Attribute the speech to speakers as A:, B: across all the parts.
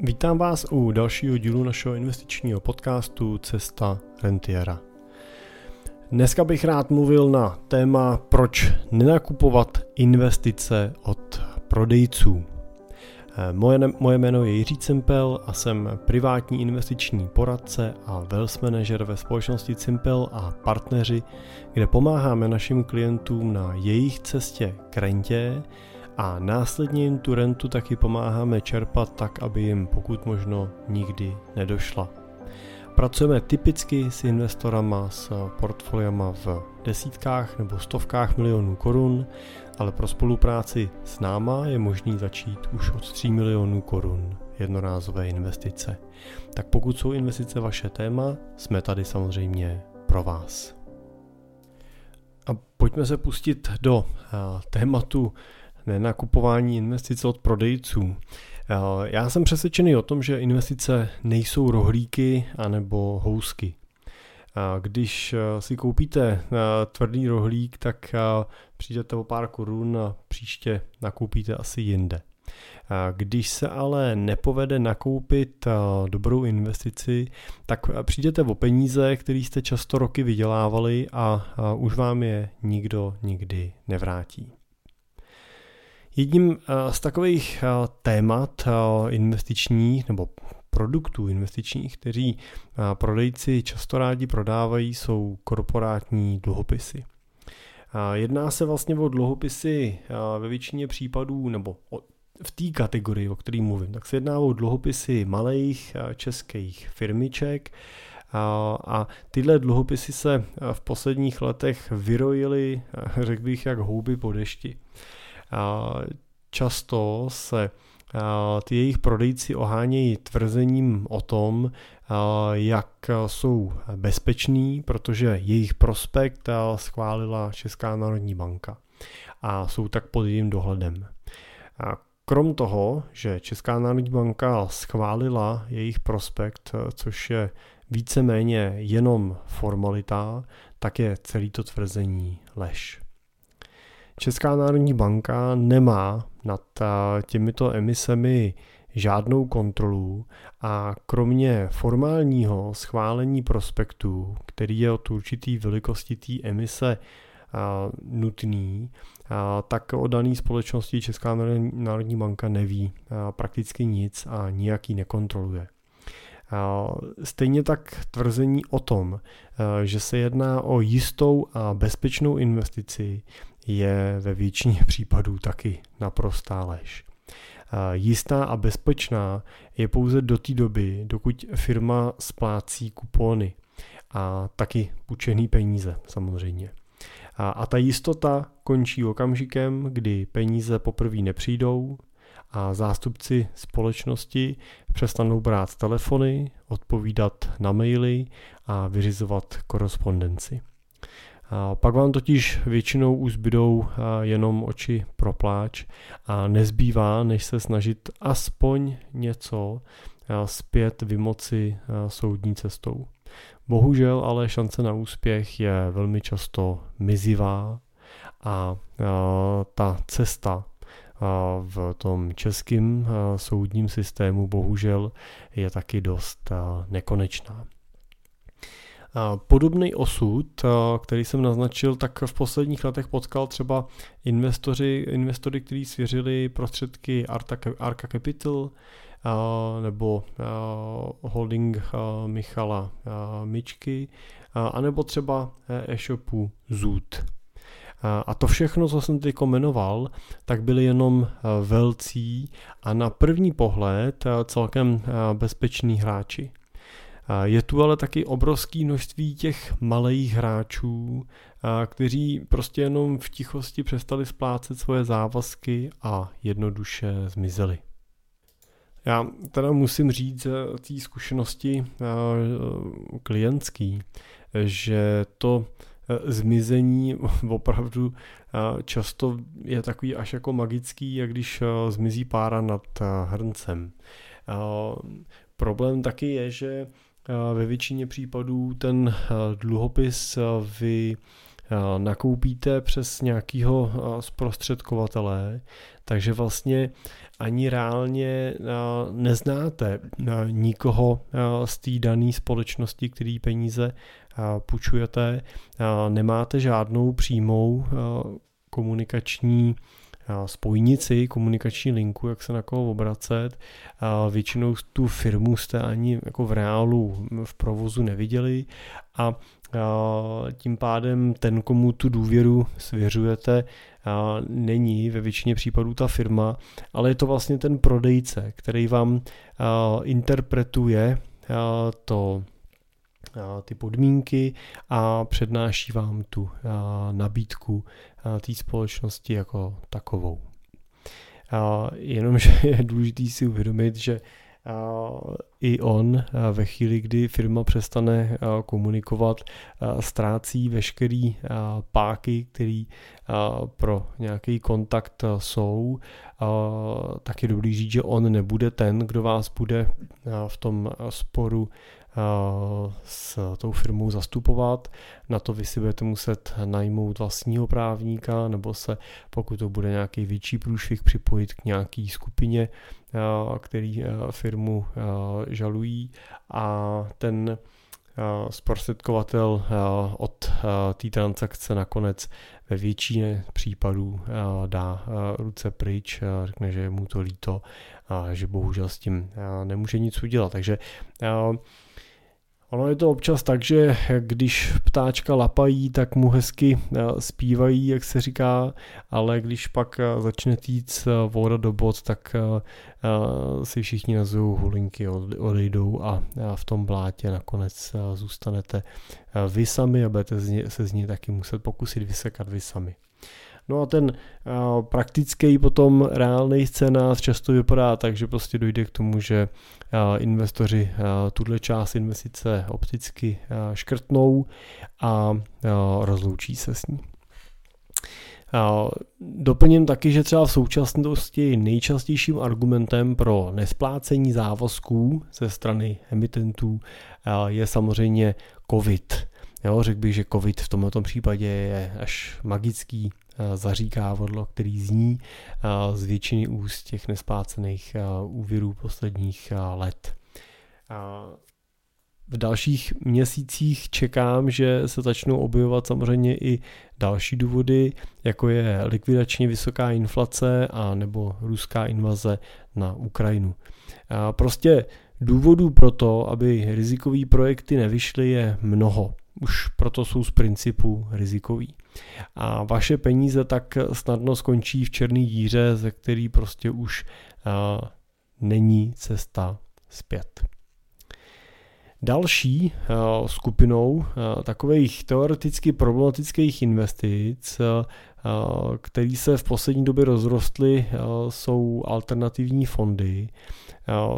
A: Vítám vás u dalšího dílu našeho investičního podcastu Cesta rentiera. Dneska bych rád mluvil na téma, proč nenakupovat investice od prodejců. Moje, moje jméno je Jiří Cimpel a jsem privátní investiční poradce a wealth manager ve společnosti Cimpel a partneři, kde pomáháme našim klientům na jejich cestě k rentě a následně jim tu rentu taky pomáháme čerpat tak, aby jim pokud možno nikdy nedošla. Pracujeme typicky s investorama s portfoliama v desítkách nebo stovkách milionů korun, ale pro spolupráci s náma je možný začít už od 3 milionů korun jednorázové investice. Tak pokud jsou investice vaše téma, jsme tady samozřejmě pro vás. A pojďme se pustit do tématu nenakupování investic od prodejců. Eh, já jsem přesvědčený o tom, že investice nejsou rohlíky anebo housky. Eh, když eh, si koupíte tvrdý rohlík, tak přijdete o pár korun a příště nakoupíte asi jinde. Když se ale nepovede nakoupit dobrou investici, tak přijdete o peníze, které jste často roky vydělávali a už vám je nikdo nikdy nevrátí. Jedním eh, z takových eh, témat eh, investičních nebo produktů investičních, kteří prodejci často rádi prodávají, jsou korporátní dluhopisy. Jedná se vlastně o dluhopisy ve většině případů, nebo v té kategorii, o které mluvím, tak se jedná o dluhopisy malých českých firmiček, a tyhle dluhopisy se v posledních letech vyrojily, řekl bych, jak houby po dešti. Často se ty jejich prodejci ohánějí tvrzením o tom, jak jsou bezpeční, protože jejich prospekt schválila Česká národní banka a jsou tak pod jejím dohledem. Krom toho, že Česká národní banka schválila jejich prospekt, což je víceméně jenom formalita, tak je celý to tvrzení lež. Česká národní banka nemá nad těmito emisemi žádnou kontrolu a kromě formálního schválení prospektu, který je od určitý velikosti té emise nutný, tak o dané společnosti Česká národní banka neví prakticky nic a nijak ji nekontroluje. Stejně tak tvrzení o tom, že se jedná o jistou a bezpečnou investici, je ve většině případů taky naprostá lež. Jistá a bezpečná je pouze do té doby, dokud firma splácí kupony a taky půjčený peníze samozřejmě. A, a ta jistota končí okamžikem, kdy peníze poprvé nepřijdou a zástupci společnosti přestanou brát telefony, odpovídat na maily a vyřizovat korespondenci. Pak vám totiž většinou už zbydou jenom oči pro pláč a nezbývá, než se snažit aspoň něco zpět vymoci soudní cestou. Bohužel ale šance na úspěch je velmi často mizivá a ta cesta v tom českém soudním systému bohužel je taky dost nekonečná. Podobný osud, který jsem naznačil, tak v posledních letech potkal třeba investoři, investory, kteří svěřili prostředky Arta, Arca Capital nebo holding Michala Mičky, anebo třeba e-shopu Zoot. A to všechno, co jsem teď jmenoval, tak byly jenom velcí a na první pohled celkem bezpeční hráči. Je tu ale taky obrovské množství těch malých hráčů, kteří prostě jenom v tichosti přestali splácet svoje závazky a jednoduše zmizeli. Já teda musím říct té zkušenosti klientský, že to zmizení opravdu často je takový až jako magický, jak když zmizí pára nad hrncem. Problém taky je, že ve většině případů ten dluhopis vy nakoupíte přes nějakého zprostředkovatele, takže vlastně ani reálně neznáte nikoho z té dané společnosti, který peníze půjčujete, nemáte žádnou přímou komunikační spojnici, komunikační linku, jak se na koho obracet. Většinou tu firmu jste ani jako v reálu v provozu neviděli a tím pádem ten, komu tu důvěru svěřujete, není ve většině případů ta firma, ale je to vlastně ten prodejce, který vám interpretuje to ty podmínky a přednáší vám tu nabídku té společnosti jako takovou. Jenomže je důležité si uvědomit, že i on ve chvíli, kdy firma přestane komunikovat, ztrácí veškerý páky, který pro nějaký kontakt jsou, tak je dobrý říct, že on nebude ten, kdo vás bude v tom sporu s tou firmou zastupovat. Na to vy si budete muset najmout vlastního právníka nebo se, pokud to bude nějaký větší průšvih, připojit k nějaký skupině, který firmu žalují a ten zprostředkovatel od té transakce nakonec ve většině případů dá ruce pryč, řekne, že je mu to líto a že bohužel s tím nemůže nic udělat. Takže Ono je to občas tak, že když ptáčka lapají, tak mu hezky eh, zpívají, jak se říká, ale když pak eh, začne týc eh, voda do bod, tak si všichni nazvou hulinky, odejdou a v tom blátě nakonec zůstanete vy sami a budete se z ní taky muset pokusit vysekat vy sami. No a ten praktický potom reálný scénář často vypadá tak, že prostě dojde k tomu, že investoři uh, tuhle část investice opticky škrtnou a uh, rozloučí se s ní. Doplním taky, že třeba v současnosti nejčastějším argumentem pro nesplácení závazků ze strany emitentů je samozřejmě COVID. Jo, řekl bych, že COVID v tomto případě je až magický Eh, zaříkávadlo, který zní eh, z většiny úst těch nesplácených eh, úvěrů posledních let. V dalších měsících čekám, že se začnou objevovat samozřejmě i další důvody, jako je likvidačně vysoká inflace a nebo ruská invaze na Ukrajinu. Prostě důvodů pro to, aby rizikové projekty nevyšly, je mnoho. Už proto jsou z principu rizikový. A vaše peníze tak snadno skončí v černé díře, ze který prostě už není cesta zpět. Další skupinou takových teoreticky problematických investic, který se v poslední době rozrostly, uh, jsou alternativní fondy.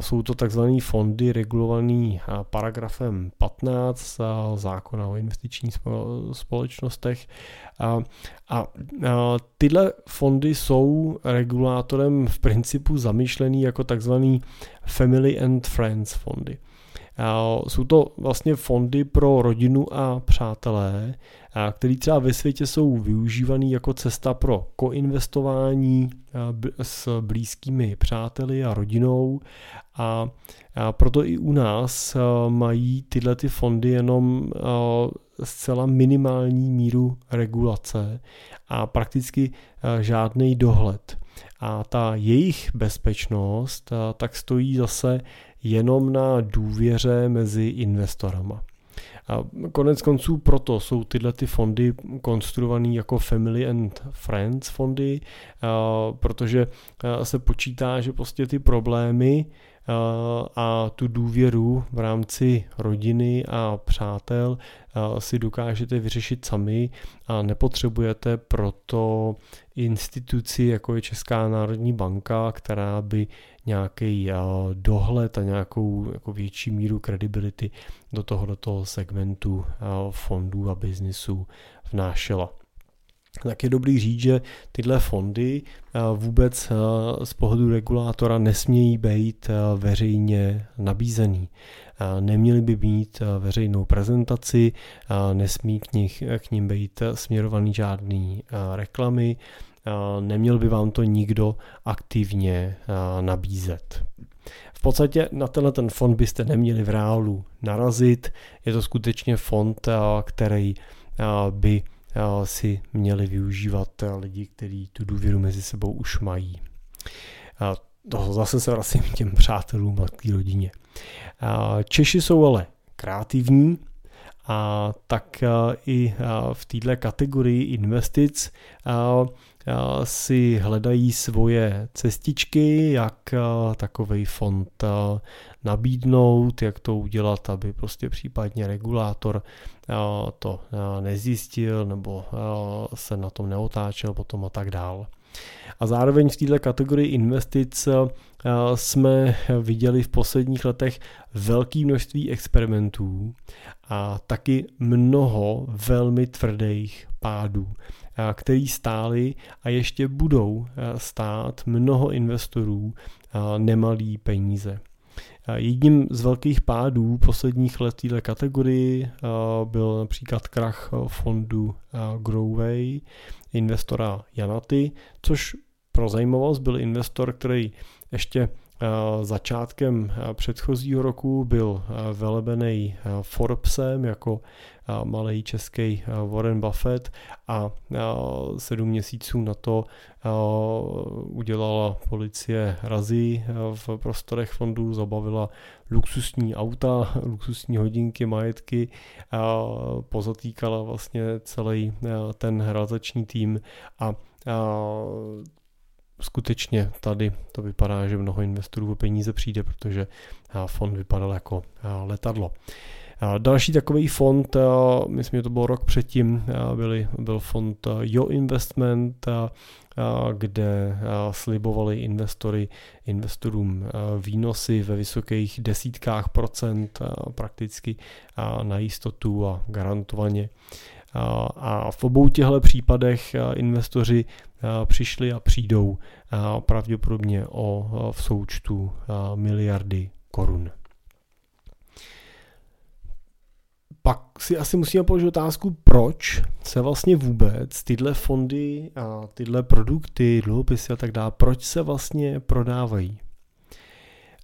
A: Jsou to takzvané fondy regulované paragrafem 15 zákona o investičních společnostech. A, tyhle fondy jsou regulátorem v principu zamýšlený jako takzvaný Family and Friends fondy. Jsou to vlastně fondy pro rodinu a přátelé, které třeba ve světě jsou využívané jako cesta pro koinvestování s blízkými přáteli a rodinou a proto i u nás mají tyhle ty fondy jenom zcela minimální míru regulace a prakticky žádný dohled. A ta jejich bezpečnost tak stojí zase jenom na důvěře mezi investorama. A konec konců proto jsou tyhle ty fondy konstruované jako Family and Friends fondy, protože se počítá, že prostě ty problémy a tu důvěru v rámci rodiny a přátel si dokážete vyřešit sami a nepotřebujete proto instituci, jako je Česká národní banka, která by nějaký dohled a nějakou jako větší míru kredibility do toho, do toho segmentu fondů a biznisů vnášela. Tak je dobrý říct, že tyhle fondy vůbec z pohledu regulátora nesmějí být veřejně nabízený. Neměli by mít veřejnou prezentaci, nesmí k, nich, k ním být směrovaný žádný reklamy, neměl by vám to nikdo aktivně nabízet. V podstatě na tenhle ten fond byste neměli v reálu narazit. Je to skutečně fond, který by si měli využívat lidi, kteří tu důvěru mezi sebou už mají. To zase se vracím k těm přátelům a té rodině. Češi jsou ale kreativní, a tak i v této kategorii investic si hledají svoje cestičky, jak takový fond nabídnout, jak to udělat, aby prostě případně regulátor to nezjistil nebo se na tom neotáčel potom a tak dál. A zároveň v této kategorii investic jsme viděli v posledních letech velké množství experimentů a taky mnoho velmi tvrdých pádů, který stály a ještě budou stát mnoho investorů nemalý peníze. Jedním z velkých pádů posledních let této kategorii byl například krach fondu Growway investora Janaty, což pro zajímavost byl investor, který ještě začátkem předchozího roku byl velebený Forbesem jako malý český Warren Buffett a sedm měsíců na to udělala policie razy v prostorech fondů, zabavila luxusní auta, luxusní hodinky, majetky, pozatýkala vlastně celý ten hrazační tým a skutečně tady to vypadá, že mnoho investorů o peníze přijde, protože fond vypadal jako letadlo. Další takový fond, myslím, že to byl rok předtím, byli, byl fond Yo Investment, kde slibovali investory, investorům výnosy ve vysokých desítkách procent prakticky na jistotu a garantovaně. A v obou těchto případech investoři přišli a přijdou pravděpodobně o v součtu miliardy korun. Pak si asi musíme položit otázku, proč se vlastně vůbec tyhle fondy a tyhle produkty, dluhopisy a tak dále, proč se vlastně prodávají.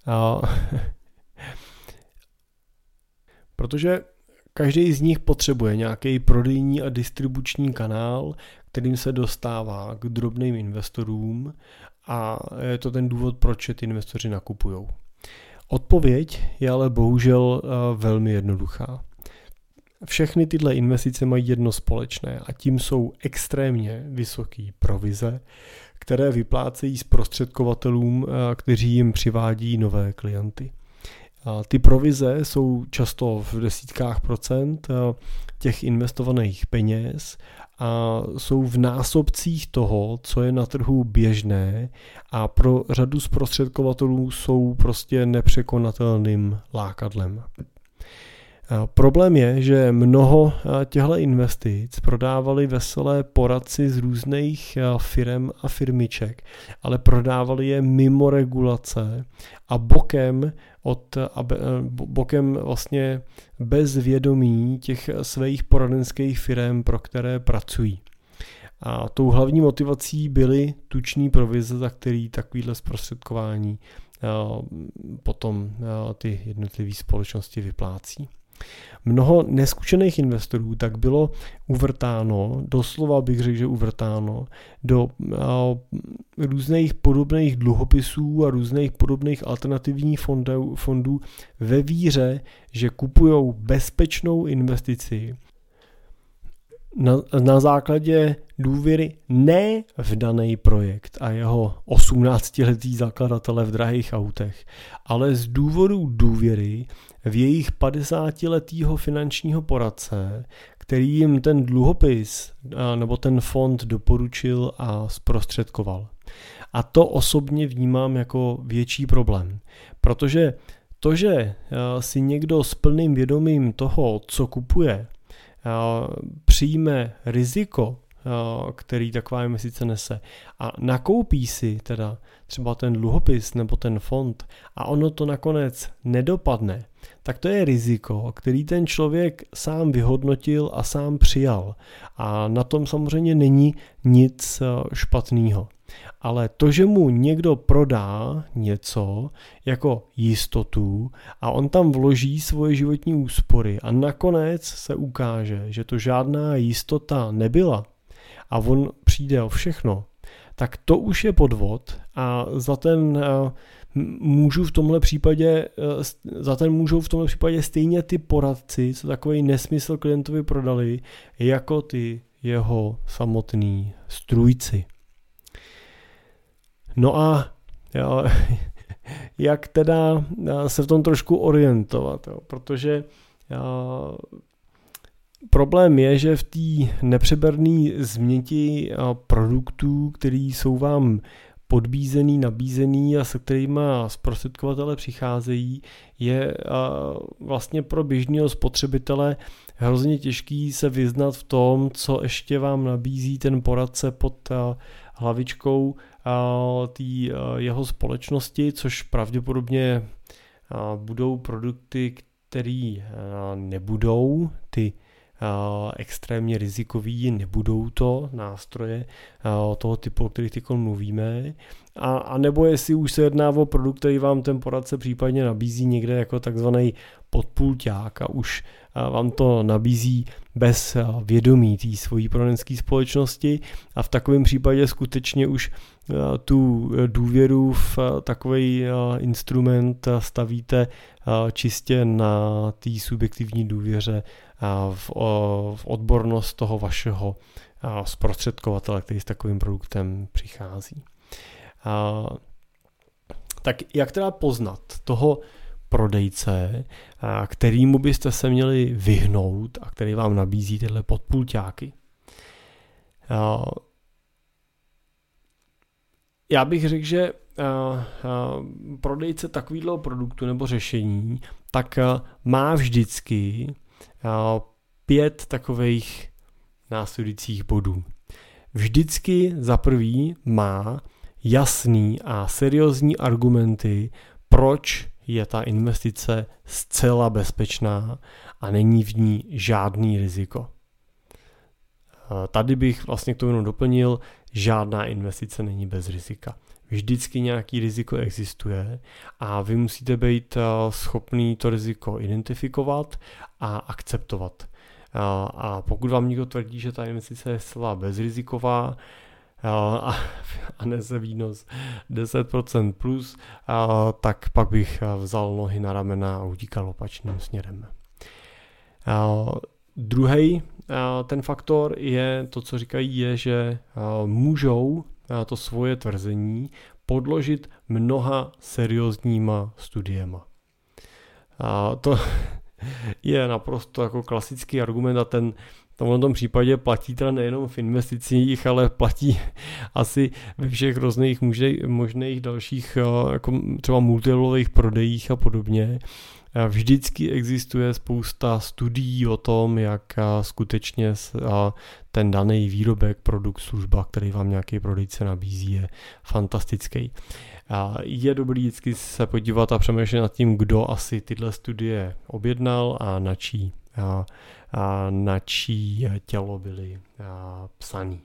A: A, protože každý z nich potřebuje nějaký prodejní a distribuční kanál, kterým se dostává k drobným investorům a je to ten důvod, proč ty investoři nakupují. Odpověď je ale bohužel eh, velmi jednoduchá. Všechny tyhle investice mají jedno společné a tím jsou extrémně vysoké provize, které vyplácejí zprostředkovatelům, eh, kteří jim přivádí nové klienty. Ty provize jsou často v desítkách procent eh, těch investovaných peněz a jsou v násobcích toho, co je na trhu běžné a pro řadu zprostředkovatelů jsou prostě nepřekonatelným lákadlem. Problém je, že mnoho těchto investic prodávali veselé poradci z různých firm a firmiček, ale prodávali je mimo regulace a bokem od, bokem vlastně bez vědomí těch svých poradenských firm, pro které pracují. A tou hlavní motivací byly tuční provize, za který takovýhle zprostředkování potom ty jednotlivé společnosti vyplácí. Mnoho neskušených investorů tak bylo uvrtáno, doslova bych řekl, že uvrtáno, do různých podobných dluhopisů a různých podobných alternativních fondů, ve víře, že kupují bezpečnou investici na, na základě důvěry ne v daný projekt a jeho 18-letý zakladatele v drahých autech, ale z důvodu důvěry v jejich 50-letého finančního poradce, který jim ten dluhopis nebo ten fond doporučil a zprostředkoval. A to osobně vnímám jako větší problém, protože to, že si někdo s plným vědomím toho, co kupuje, přijme riziko který taková investice nese. A nakoupí si teda třeba ten dluhopis nebo ten fond a ono to nakonec nedopadne, tak to je riziko, který ten člověk sám vyhodnotil a sám přijal. A na tom samozřejmě není nic špatného. Ale to, že mu někdo prodá něco jako jistotu a on tam vloží svoje životní úspory a nakonec se ukáže, že to žádná jistota nebyla a on přijde o všechno, tak to už je podvod a za ten eh, můžu v tomhle případě, eh, za ten můžou v tomhle případě stejně ty poradci, co takový nesmysl klientovi prodali, jako ty jeho samotný strůjci. No a jo, jak teda eh, se v tom trošku orientovat, jo, protože jo, eh, problém je, že v té nepřeberné změti eh, produktů, který jsou vám podbízený, nabízený a se kterými zprostředkovatele přicházejí, je vlastně pro běžného spotřebitele hrozně těžký se vyznat v tom, co ještě vám nabízí ten poradce pod hlavičkou té jeho společnosti, což pravděpodobně budou produkty, které nebudou. Ty extrémně rizikový, nebudou to nástroje toho typu, o kterých teď mluvíme, a, a nebo jestli už se jedná o produkt, který vám ten poradce případně nabízí někde jako takzvaný podpůlťák a už vám to nabízí bez vědomí té svojí poradenské společnosti a v takovém případě skutečně už tu důvěru v takový instrument stavíte čistě na té subjektivní důvěře v odbornost toho vašeho zprostředkovatele, který s takovým produktem přichází. Tak jak teda poznat toho prodejce, kterýmu byste se měli vyhnout a který vám nabízí tyhle podpůlťáky? Já bych řekl, že prodejce takového produktu nebo řešení, tak má vždycky pět takových následujících bodů. Vždycky za prvý má jasný a seriózní argumenty, proč je ta investice zcela bezpečná a není v ní žádný riziko. Tady bych vlastně k tomu jenom doplnil, žádná investice není bez rizika. Vždycky nějaký riziko existuje a vy musíte být schopný to riziko identifikovat a akceptovat. A pokud vám někdo tvrdí, že ta investice je zcela bezriziková, a, a nese výnos 10% plus, a, tak pak bych vzal nohy na ramena a utíkal opačným směrem. Druhý ten faktor je, to co říkají, je, že můžou to svoje tvrzení podložit mnoha seriózníma studiema. A to je naprosto jako klasický argument a ten v tom případě platí teda nejenom v investicích, ale platí asi ve všech různých možných dalších jako třeba multilevelových prodejích a podobně. Vždycky existuje spousta studií o tom, jak skutečně ten daný výrobek, produkt, služba, který vám nějaký prodejce nabízí, je fantastický. Je dobrý vždycky se podívat a přemýšlet nad tím, kdo asi tyhle studie objednal a na čí, na čí tělo byly psaný.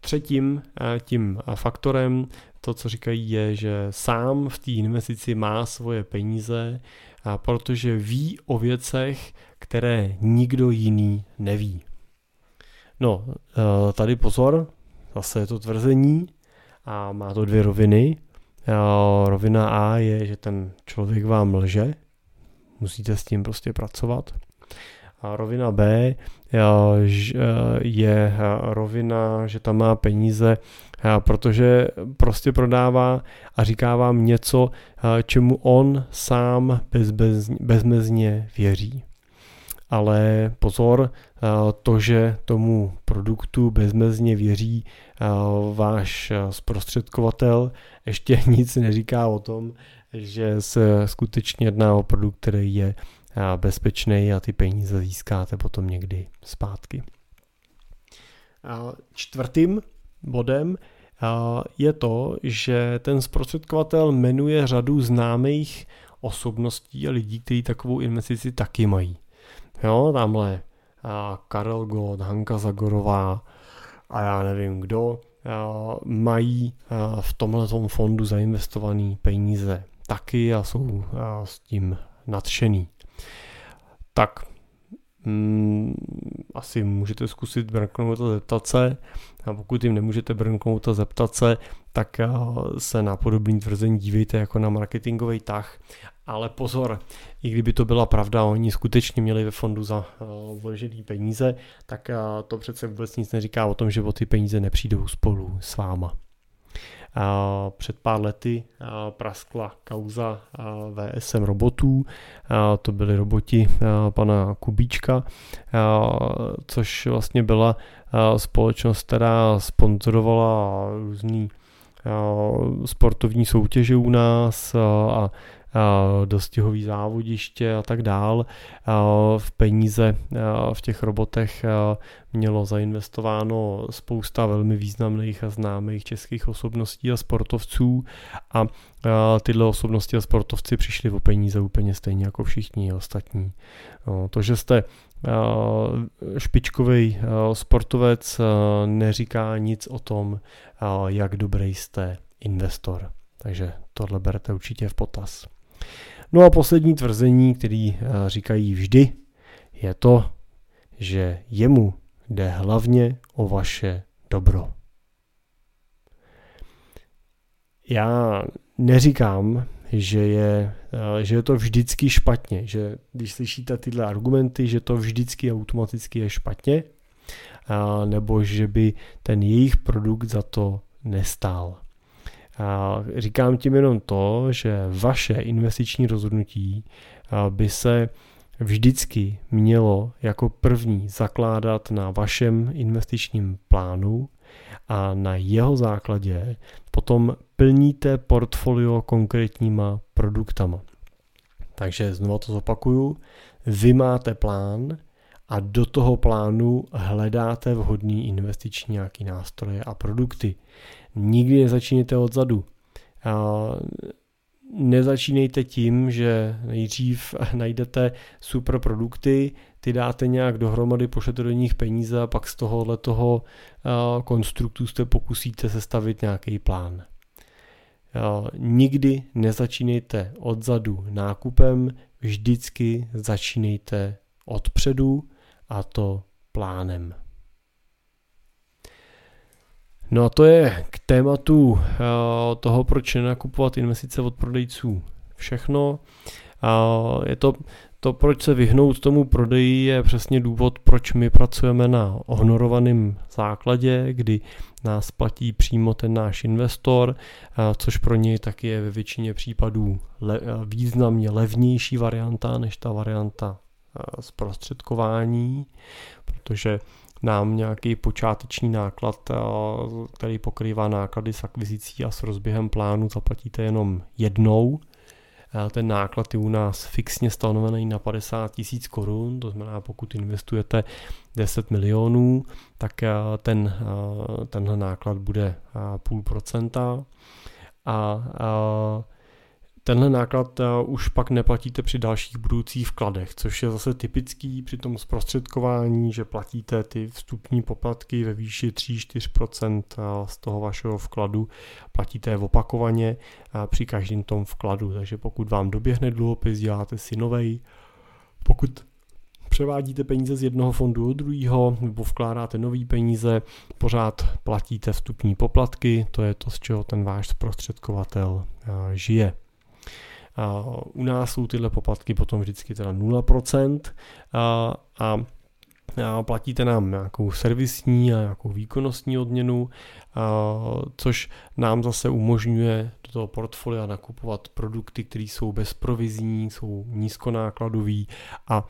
A: Třetím tím faktorem, to, co říkají, je, že sám v té investici má svoje peníze, protože ví o věcech, které nikdo jiný neví. No, tady pozor, zase je to tvrzení a má to dvě roviny. Rovina A je, že ten člověk vám lže, musíte s tím prostě pracovat. A rovina B je rovina, že tam má peníze, protože prostě prodává a říká vám něco, čemu on sám bez, bezmezně věří. Ale pozor, to, že tomu produktu bezmezně věří váš zprostředkovatel, ještě nic neříká o tom, že se skutečně jedná o produkt, který je bezpečný a ty peníze získáte potom někdy zpátky. čtvrtým bodem je to, že ten zprostředkovatel jmenuje řadu známých osobností a lidí, kteří takovou investici taky mají. Jo, tamhle Karel Gott, Hanka Zagorová a já nevím kdo, mají v tomhle fondu zainvestované peníze taky a jsou s tím nadšený. Tak mm, asi můžete zkusit brnknout a zeptat se. A pokud jim nemůžete brnknout a zeptat se, tak se na podobný tvrzení dívejte jako na marketingový tah. Ale pozor, i kdyby to byla pravda, oni skutečně měli ve fondu za uh, peníze, tak uh, to přece vůbec nic neříká o tom, že o ty peníze nepřijdou spolu s váma. Před pár lety praskla kauza VSM robotů, to byly roboti pana Kubíčka, což vlastně byla společnost, která sponzorovala různý sportovní soutěže u nás a dostihový závodiště a tak dál. V peníze v těch robotech mělo zainvestováno spousta velmi významných a známých českých osobností a sportovců a tyhle osobnosti a sportovci přišli o peníze úplně stejně jako všichni ostatní. To, že jste špičkový sportovec neříká nic o tom, jak dobrý jste investor. Takže tohle berete určitě v potaz. No a poslední tvrzení, který eh, říkají vždy, je to, že jemu jde hlavně o vaše dobro. Já neříkám, že je, eh, že je to vždycky špatně, že když slyšíte tyhle argumenty, že to vždycky automaticky je špatně, nebo že by ten jejich produkt za to nestál. A říkám tím jenom to, že vaše investiční rozhodnutí by se vždycky mělo jako první zakládat na vašem investičním plánu a na jeho základě potom plníte portfolio konkrétníma produktama. Takže znovu to zopakuju, vy máte plán a do toho plánu hledáte vhodný investiční nějaký nástroje a produkty. Nikdy nezačínejte odzadu. Nezačínejte tím, že nejdřív najdete super produkty, ty dáte nějak dohromady, pošlete do nich peníze a pak z tohohle toho konstruktu jste pokusíte sestavit nějaký plán. Nikdy nezačínejte odzadu nákupem, vždycky začínejte odpředu a to plánem. No a to je k tématu eh, toho, proč nenakupovat investice od prodejců všechno. Je to to, proč se vyhnout tomu prodeji, je přesně důvod, proč my pracujeme na honorovaném základě, kdy nás platí přímo ten náš investor, což pro něj taky je ve většině případů le, významně levnější varianta než ta varianta zprostředkování, protože nám nějaký počáteční náklad, který pokrývá náklady s akvizicí a s rozběhem plánu, zaplatíte jenom jednou. Ten náklad je u nás fixně stanovený na 50 tisíc korun, to znamená, pokud investujete 10 milionů, tak ten, tenhle náklad bude půl procenta. A, a Tenhle náklad eh, už pak neplatíte při dalších budoucích vkladech, což je zase typický při tom zprostředkování, že platíte ty vstupní poplatky ve výši 3-4% eh, z toho vašeho vkladu, platíte je opakovaně eh, při každém tom vkladu, takže pokud vám doběhne dluhopis, děláte si novej, pokud převádíte peníze z jednoho fondu do druhého nebo vkládáte nový peníze, pořád platíte vstupní poplatky, to je to, z čeho ten váš zprostředkovatel žije. U nás jsou tyhle poplatky potom vždycky teda 0% a, a platíte nám nějakou servisní a nějakou výkonnostní odměnu, což nám zase umožňuje do toho portfolia nakupovat produkty, které jsou bezprovizní, jsou nízkonákladový a,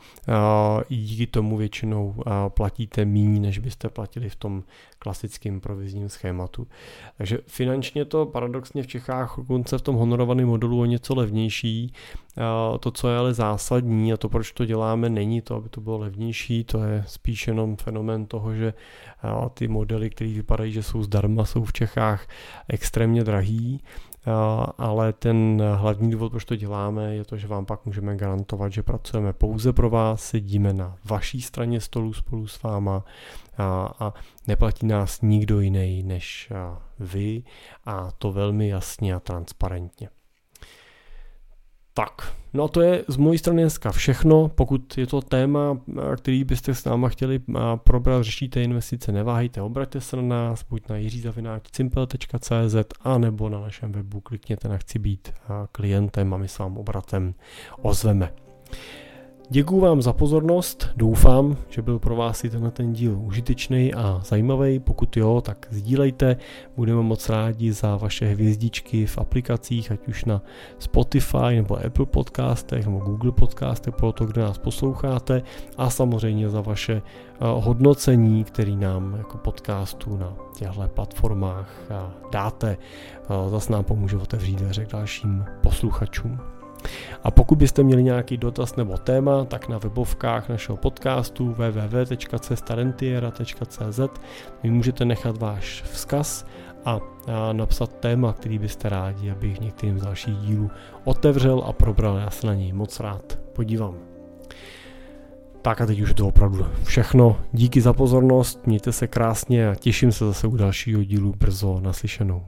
A: díky tomu většinou platíte méně, než byste platili v tom klasickém provizním schématu. Takže finančně to paradoxně v Čechách dokonce v tom honorovaném modelu o něco levnější. To, co je ale zásadní a to, proč to děláme, není to, aby to bylo levnější, to je spíš jenom fenomen toho, že ty modely, které vypadají, že jsou zdarma, jsou v Čechách extrémně drahý ale ten hlavní důvod, proč to děláme, je to, že vám pak můžeme garantovat, že pracujeme pouze pro vás, sedíme na vaší straně stolu spolu s váma a, a neplatí nás nikdo jiný než vy a to velmi jasně a transparentně. Tak, no a to je z mojí strany dneska všechno. Pokud je to téma, který byste s náma chtěli probrat, řešíte investice, neváhejte, obraťte se na nás, buď na jiřizavináčcimpel.cz a nebo na našem webu klikněte na chci být klientem a my s vám obratem ozveme. Děkuji vám za pozornost, doufám, že byl pro vás i tenhle ten díl užitečný a zajímavý. Pokud jo, tak sdílejte, budeme moc rádi za vaše hvězdičky v aplikacích, ať už na Spotify nebo Apple podcastech nebo Google podcastech pro to, kde nás posloucháte a samozřejmě za vaše eh, hodnocení, který nám jako podcastu na těchto platformách eh, dáte. Eh, zase nám pomůže otevřít dveře k dalším posluchačům. A pokud byste měli nějaký dotaz nebo téma, tak na webovkách našeho podcastu www.cestarentiera.cz mi můžete nechat váš vzkaz a, napsat téma, který byste rádi, abych některým z dalších dílů otevřel a probral. Já se na něj moc rád podívám. Tak a teď už to opravdu všechno. Díky za pozornost, mějte se krásně a těším se zase u dalšího dílu brzo naslyšenou.